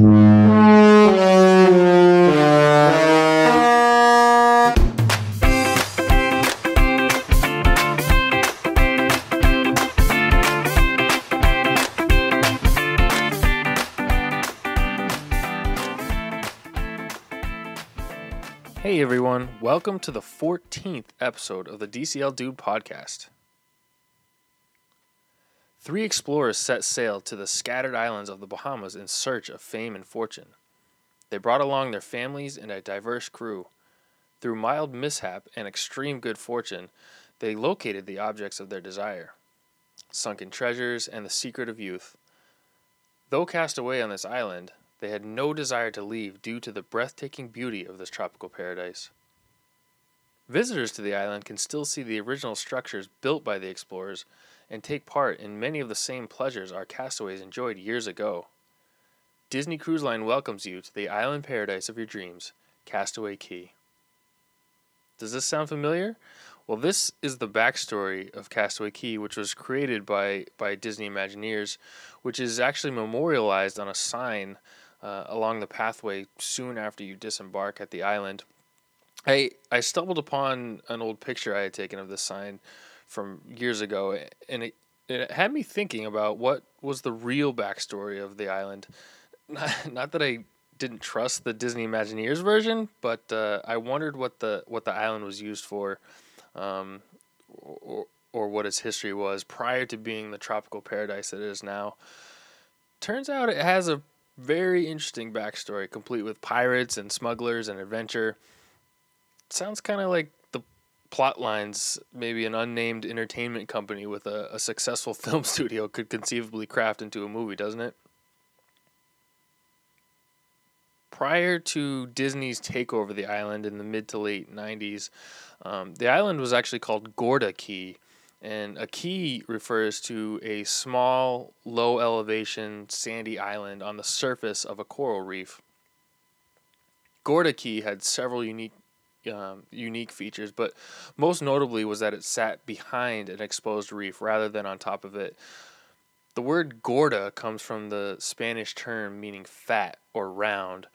Hey everyone, welcome to the 14th episode of the DCL Dude podcast. Three explorers set sail to the scattered islands of the Bahamas in search of fame and fortune. They brought along their families and a diverse crew. Through mild mishap and extreme good fortune, they located the objects of their desire sunken treasures and the secret of youth. Though cast away on this island, they had no desire to leave due to the breathtaking beauty of this tropical paradise. Visitors to the island can still see the original structures built by the explorers and take part in many of the same pleasures our castaways enjoyed years ago. Disney Cruise Line welcomes you to the island paradise of your dreams, Castaway Cay. Does this sound familiar? Well, this is the backstory of Castaway Cay, which was created by, by Disney Imagineers, which is actually memorialized on a sign uh, along the pathway soon after you disembark at the island. I I stumbled upon an old picture I had taken of this sign from years ago, and it, it had me thinking about what was the real backstory of the island. Not, not that I didn't trust the Disney Imagineers version, but uh, I wondered what the what the island was used for, um, or or what its history was prior to being the tropical paradise that it is now. Turns out it has a very interesting backstory, complete with pirates and smugglers and adventure. Sounds kind of like plot lines maybe an unnamed entertainment company with a, a successful film studio could conceivably craft into a movie, doesn't it? Prior to Disney's takeover of the island in the mid to late 90s, um, the island was actually called Gorda Cay. and a key refers to a small, low elevation, sandy island on the surface of a coral reef. Gorda Cay had several unique um, unique features, but most notably was that it sat behind an exposed reef rather than on top of it. The word gorda comes from the Spanish term meaning fat or round.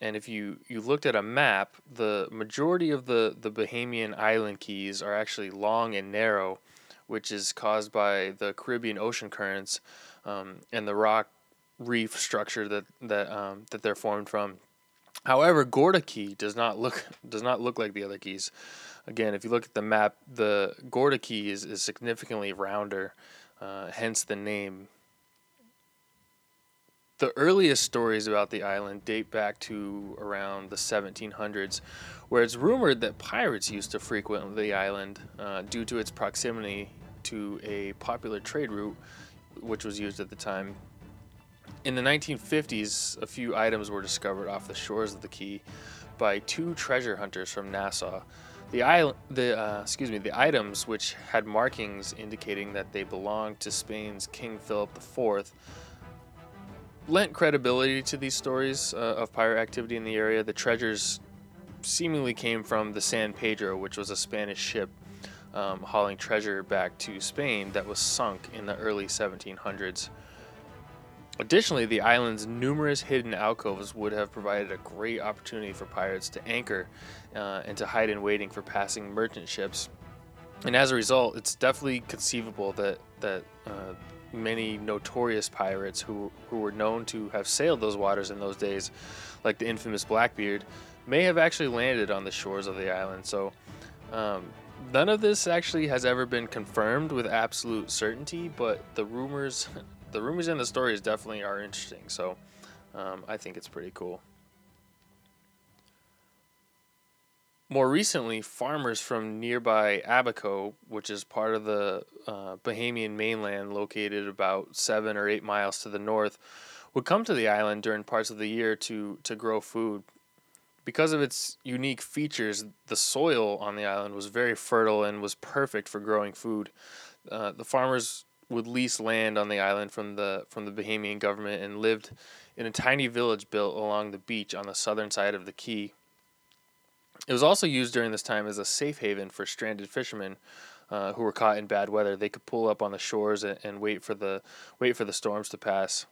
And if you, you looked at a map, the majority of the, the Bahamian island keys are actually long and narrow, which is caused by the Caribbean ocean currents um, and the rock reef structure that that um, that they're formed from. However, Gorda Cay does not look does not look like the other keys. Again, if you look at the map, the Gorda Cay is, is significantly rounder, uh, hence the name. The earliest stories about the island date back to around the 1700s, where it's rumored that pirates used to frequent the island uh, due to its proximity to a popular trade route which was used at the time. In the 1950s, a few items were discovered off the shores of the key by two treasure hunters from Nassau. The, island, the uh, excuse me, the items which had markings indicating that they belonged to Spain's King Philip IV lent credibility to these stories uh, of pirate activity in the area. The treasures seemingly came from the San Pedro, which was a Spanish ship um, hauling treasure back to Spain that was sunk in the early 1700s. Additionally, the island's numerous hidden alcoves would have provided a great opportunity for pirates to anchor uh, and to hide in waiting for passing merchant ships. And as a result, it's definitely conceivable that that uh, many notorious pirates who who were known to have sailed those waters in those days, like the infamous Blackbeard, may have actually landed on the shores of the island. So, um, none of this actually has ever been confirmed with absolute certainty, but the rumors, the rumors and the stories definitely are interesting. So, um, I think it's pretty cool. More recently, farmers from nearby Abaco, which is part of the uh, Bahamian mainland located about seven or eight miles to the north, would come to the island during parts of the year to, to grow food because of its unique features, the soil on the island was very fertile and was perfect for growing food. Uh, the farmers would lease land on the island from the from the Bahamian government and lived in a tiny village built along the beach on the southern side of the key. It was also used during this time as a safe haven for stranded fishermen uh, who were caught in bad weather. They could pull up on the shores and, and wait for the wait for the storms to pass.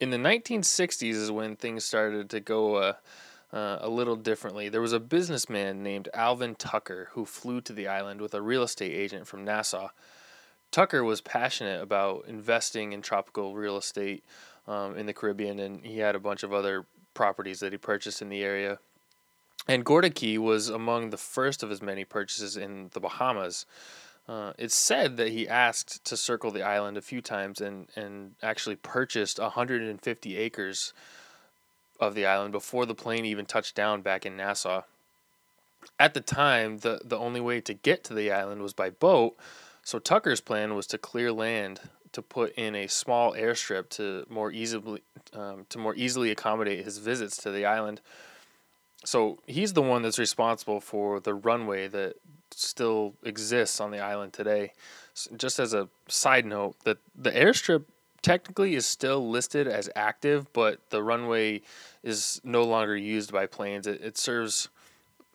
In the 1960s is when things started to go uh, uh, a little differently. There was a businessman named Alvin Tucker who flew to the island with a real estate agent from Nassau. Tucker was passionate about investing in tropical real estate um, in the Caribbean, and he had a bunch of other properties that he purchased in the area. And Gorda Cay was among the first of his many purchases in the Bahamas. Uh, it's said that he asked to circle the island a few times and, and actually purchased 150 acres of the island before the plane even touched down back in Nassau. At the time, the, the only way to get to the island was by boat, so Tucker's plan was to clear land to put in a small airstrip to more easily um, to more easily accommodate his visits to the island. So he's the one that's responsible for the runway that still exists on the island today. Just as a side note, that the airstrip technically is still listed as active, but the runway is no longer used by planes. It, it serves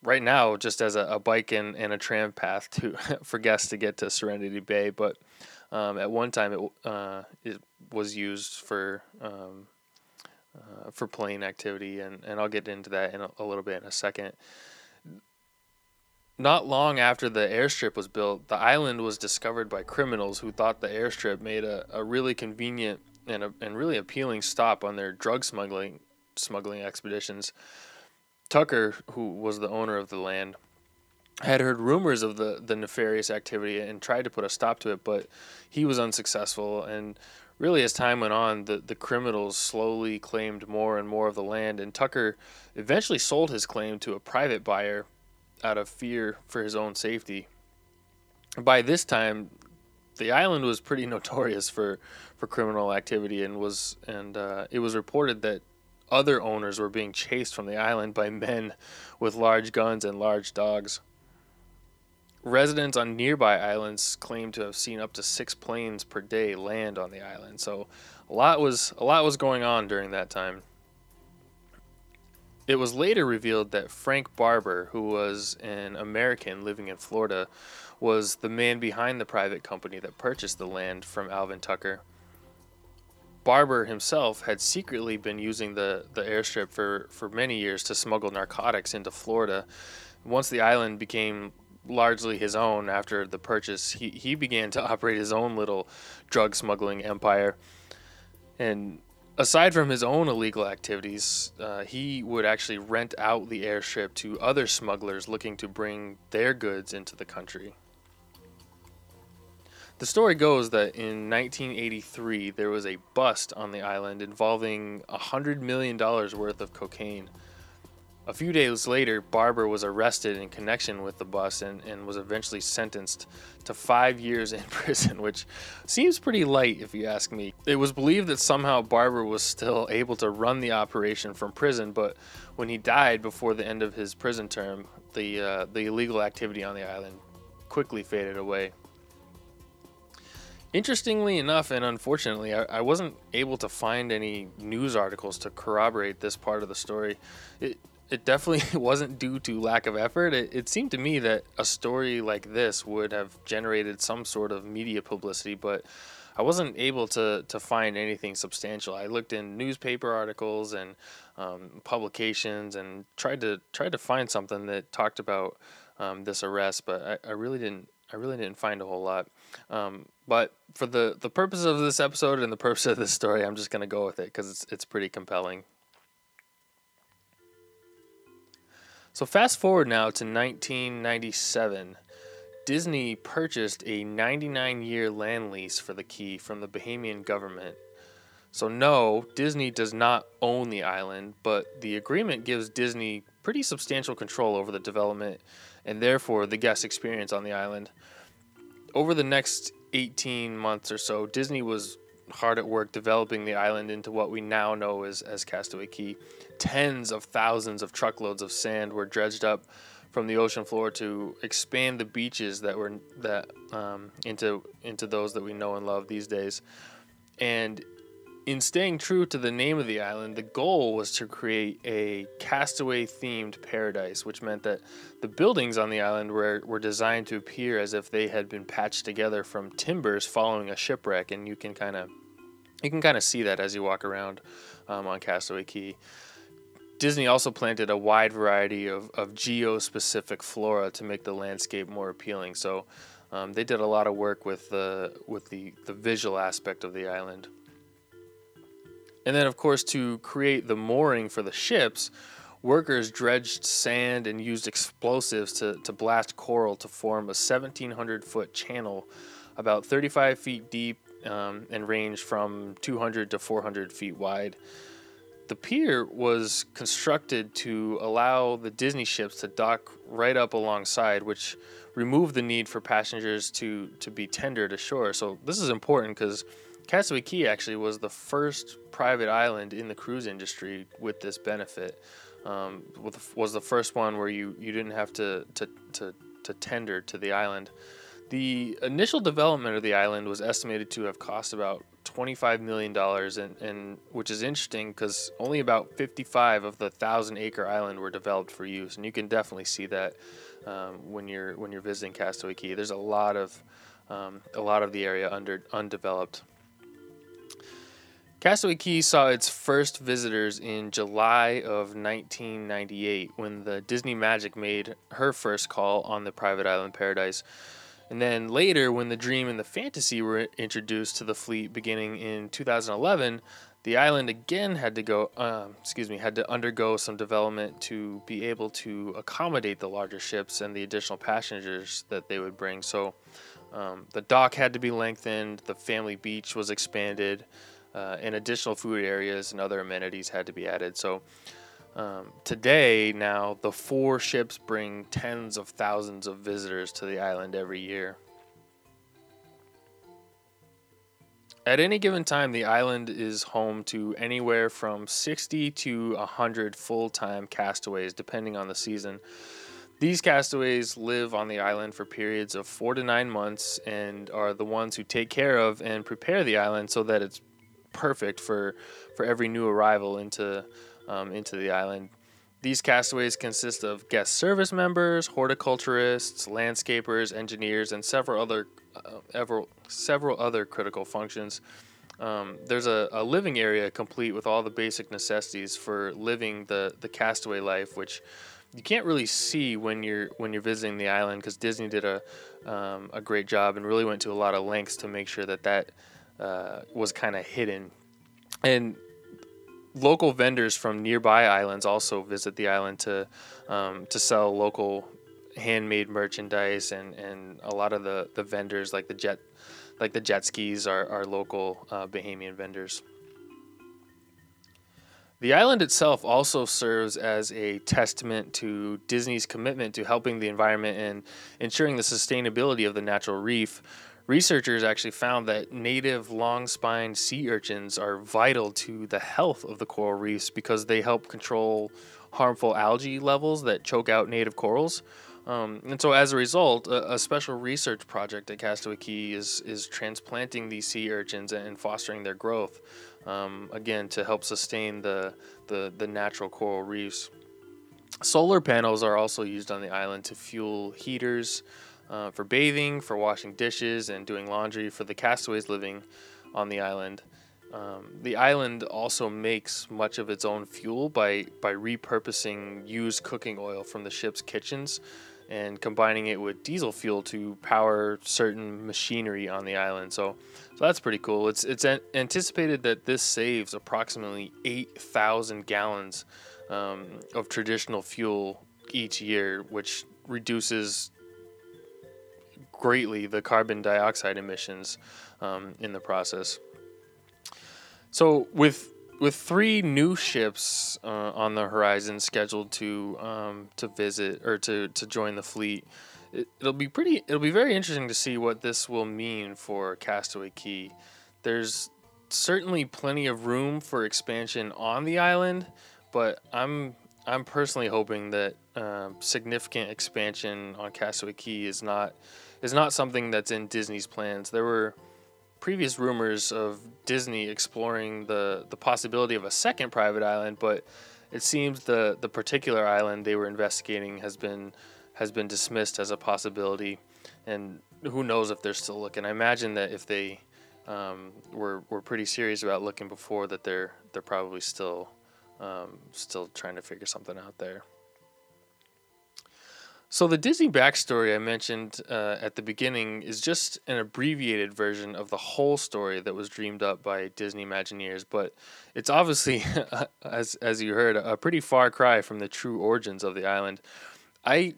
right now just as a, a bike and, and a tram path to for guests to get to Serenity Bay, but um, at one time it uh, it was used for um, uh, for plane activity, and, and I'll get into that in a, a little bit in a second. Not long after the airstrip was built, the island was discovered by criminals who thought the airstrip made a, a really convenient and, a, and really appealing stop on their drug smuggling smuggling expeditions. Tucker, who was the owner of the land, had heard rumors of the, the nefarious activity and tried to put a stop to it, but he was unsuccessful. And really, as time went on, the, the criminals slowly claimed more and more of the land, and Tucker eventually sold his claim to a private buyer out of fear for his own safety. By this time, the island was pretty notorious for, for criminal activity, and was and uh, it was reported that other owners were being chased from the island by men with large guns and large dogs. Residents on nearby islands claim to have seen up to six planes per day land on the island. So a lot was a lot was going on during that time. It was later revealed that Frank Barber, who was an American living in Florida, was the man behind the private company that purchased the land from Alvin Tucker. Barber himself had secretly been using the, the airstrip for, for many years to smuggle narcotics into Florida. Once the island became largely his own after the purchase, he, he began to operate his own little drug smuggling empire. And aside from his own illegal activities, uh, he would actually rent out the airstrip to other smugglers looking to bring their goods into the country. The story goes that in 1983 there was a bust on the island involving $100 million worth of cocaine. A few days later, Barber was arrested in connection with the bust and, and was eventually sentenced to five years in prison, which seems pretty light if you ask me. It was believed that somehow Barber was still able to run the operation from prison, but when he died before the end of his prison term, the, uh, the illegal activity on the island quickly faded away. Interestingly enough, and unfortunately, I, I, wasn't able to find any news articles to corroborate this part of the story. It, it definitely wasn't due to lack of effort. It, it seemed to me that a story like this would have generated some sort of media publicity, but I wasn't able to, to find anything substantial. I looked in newspaper articles and um, publications and tried to tried to find something that talked about um, this arrest, but I, I really didn't I really didn't find a whole lot. Um, but for the the purpose of this episode and the purpose of this story, I'm just gonna go with it because it's it's pretty compelling. So fast forward now to 1997. Disney purchased a 99 year land lease for the key from the Bahamian government. So, no, Disney does not own the island, but the agreement gives Disney pretty substantial control over the development and therefore the guest experience on the island. Over the next 18 months or so, Disney was hard at work developing the island into what we now know as, as Castaway Cay. Tens of thousands of truckloads of sand were dredged up from the ocean floor to expand the beaches that were that um, into into those that we know and love these days. And in staying true to the name of the island, the goal was to create a castaway themed paradise, which meant that the buildings on the island were, were designed to appear as if they had been patched together from timbers following a shipwreck. And you can kind of You can kind of see that as you walk around um, on Castaway Cay. Disney also planted a wide variety of, of geo specific flora to make the landscape more appealing. So um, they did a lot of work with the, with the, the visual aspect of the island. And then, of course, to create the mooring for the ships, workers dredged sand and used explosives to, to blast coral to form a 1,700 foot channel about 35 feet deep um, and ranged from 200 to 400 feet wide. The pier was constructed to allow the Disney ships to dock right up alongside, which removed the need for passengers to, to be tendered ashore. So, this is important because Castaway Cay actually was the first private island in the cruise industry with this benefit. Um, was the first one where you, you didn't have to, to, to, to tender to the island. The initial development of the island was estimated to have cost about $25 million, and, and which is interesting because only about 55 of the thousand acre island were developed for use, and you can definitely see that um, when you're when you're visiting Castaway Cay. There's a lot of um, a lot of the area under undeveloped. Castaway Cay saw its first visitors in July of 1998 when the Disney Magic made her first call on the private island paradise. And then later, when the Dream and the Fantasy were introduced to the fleet beginning in 2011, the island again had to go, um, excuse me, had to undergo some development to be able to accommodate the larger ships and the additional passengers that they would bring. So um, the dock had to be lengthened, the family beach was expanded, uh, and additional food areas and other amenities had to be added. So um, today, now, the four ships bring tens of thousands of visitors to the island every year. At any given time, the island is home to anywhere from 60 to 100 full time castaways, depending on the season. These castaways live on the island for periods of four to nine months and are the ones who take care of and prepare the island so that it's perfect for, for every new arrival into um, into the island. These castaways consist of guest service members, horticulturists, landscapers, engineers, and several other uh, ever, several other critical functions. Um, there's a, a, living area complete with all the basic necessities for living the, the castaway life, which you can't really see when you're when you're visiting the island because Disney did a um, a great job and really went to a lot of lengths to make sure that that uh, was kind of hidden. And local vendors from nearby islands also visit the island to um, to sell local handmade merchandise and, and a lot of the, the vendors like the jet like the jet skis are, are local uh, Bahamian vendors. The island itself also serves as a testament to Disney's commitment to helping the environment and ensuring the sustainability of the natural reef, Researchers actually found that native long spined sea urchins are vital to the health of the coral reefs because they help control harmful algae levels that choke out native corals. Um, and so, as a result, a, a, special research project at Castaway Cay is, is transplanting these sea urchins and fostering their growth, um, again, to help sustain the, the, the natural coral reefs. Solar panels are also used on the island to fuel heaters uh, for bathing, for washing dishes, and doing laundry for the castaways living on the island. Um, the island also makes much of its own fuel by, by repurposing used cooking oil from the ship's kitchens and combining it with diesel fuel to power certain machinery on the island. So, so that's pretty cool. It's it's an- anticipated that this saves approximately 8,000 gallons um, of traditional fuel each year, which reduces greatly the carbon dioxide emissions um, in the process. So with with three new ships uh, on the horizon scheduled to um, to visit or to, to join the fleet, it, will be pretty. It'll be very interesting to see what this will mean for Castaway Cay. There's certainly plenty of room for expansion on the island, but I'm I'm personally hoping that uh, significant expansion on Castaway Cay is not is not something that's in Disney's plans. There were previous rumors of Disney exploring the, the possibility of a second private island, but it seems the, the particular island they were investigating has been has been dismissed as a possibility, and who knows if they're still looking. I imagine that if they um, were were pretty serious about looking before that they're they're probably still um, still trying to figure something out there. So the Disney backstory I mentioned uh, at the beginning is just an abbreviated version of the whole story that was dreamed up by Disney Imagineers, but it's obviously, as as you heard, a pretty far cry from the true origins of the island. I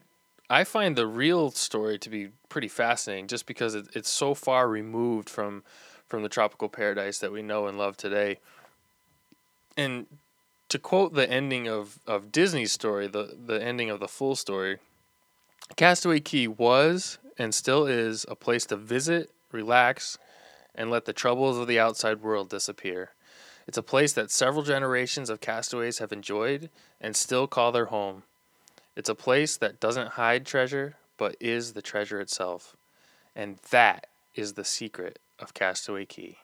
I find the real story to be pretty fascinating, just because it, it's so far removed from from the tropical paradise that we know and love today. And to quote the ending of, of Disney's story, the, the ending of the full story, Castaway Cay was and still is a place to visit, relax, and let the troubles of the outside world disappear. It's a place that several generations of castaways have enjoyed and still call their home. It's a place that doesn't hide treasure, but is the treasure itself. And that is the secret of Castaway Cay.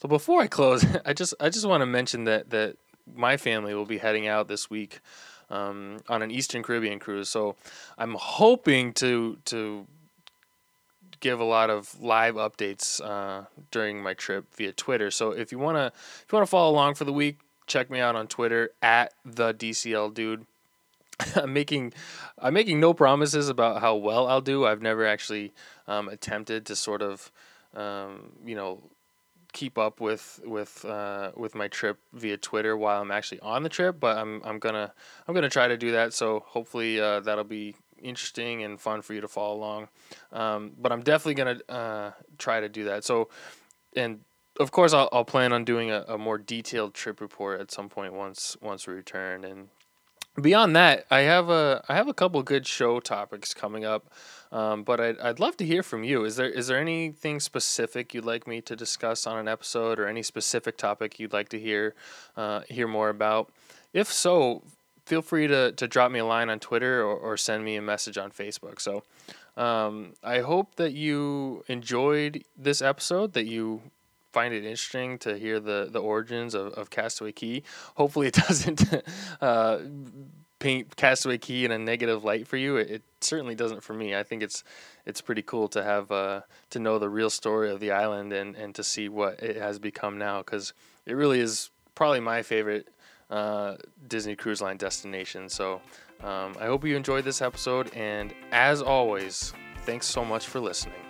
So before I close, I just I just want to mention that that my family will be heading out this week um, on an Eastern Caribbean cruise. So I'm hoping to to give a lot of live updates uh, during my trip via Twitter. So if you wanna if you wanna follow along for the week, check me out on Twitter at the DCL dude. I'm making I'm making no promises about how well I'll do. I've never actually um, attempted to sort of um, you know keep up with with uh, with my trip via Twitter while I'm actually on the trip, but I'm I'm gonna I'm gonna try to do that. So hopefully uh, that'll be interesting and fun for you to follow along. Um, but I'm definitely gonna uh, try to do that. So and of course I'll, I'll plan on doing a, a more detailed trip report at some point once once we return and beyond that, I have a I have a couple good show topics coming up, um, but I'd I'd love to hear from you. Is there is there anything specific you'd like me to discuss on an episode, or any specific topic you'd like to hear uh, hear more about? If so, feel free to to drop me a line on Twitter or, or send me a message on Facebook. So. Um, I hope that you enjoyed this episode, that you find it interesting to hear the the origins of, of Castaway Cay. Hopefully, it doesn't uh, paint Castaway Cay in a negative light for you. It, it, certainly doesn't for me. I think it's it's pretty cool to have uh, to know the real story of the island and and to see what it has become now because it really is probably my favorite uh, Disney Cruise Line destination. So um, I hope you enjoyed this episode, and as always, thanks so much for listening.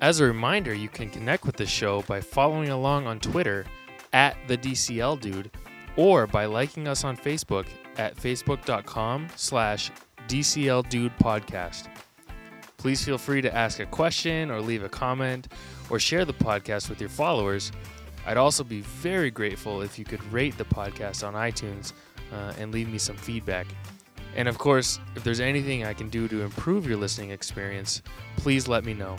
As a reminder, you can connect with the show by following along on Twitter at the DCL Dude or by liking us on Facebook at facebook.com slash DCL Dude Podcast. Please feel free to ask a question or leave a comment or share the podcast with your followers. I'd also be very grateful if you could rate the podcast on iTunes uh, and leave me some feedback. And of course, if there's anything I can do to improve your listening experience, please let me know.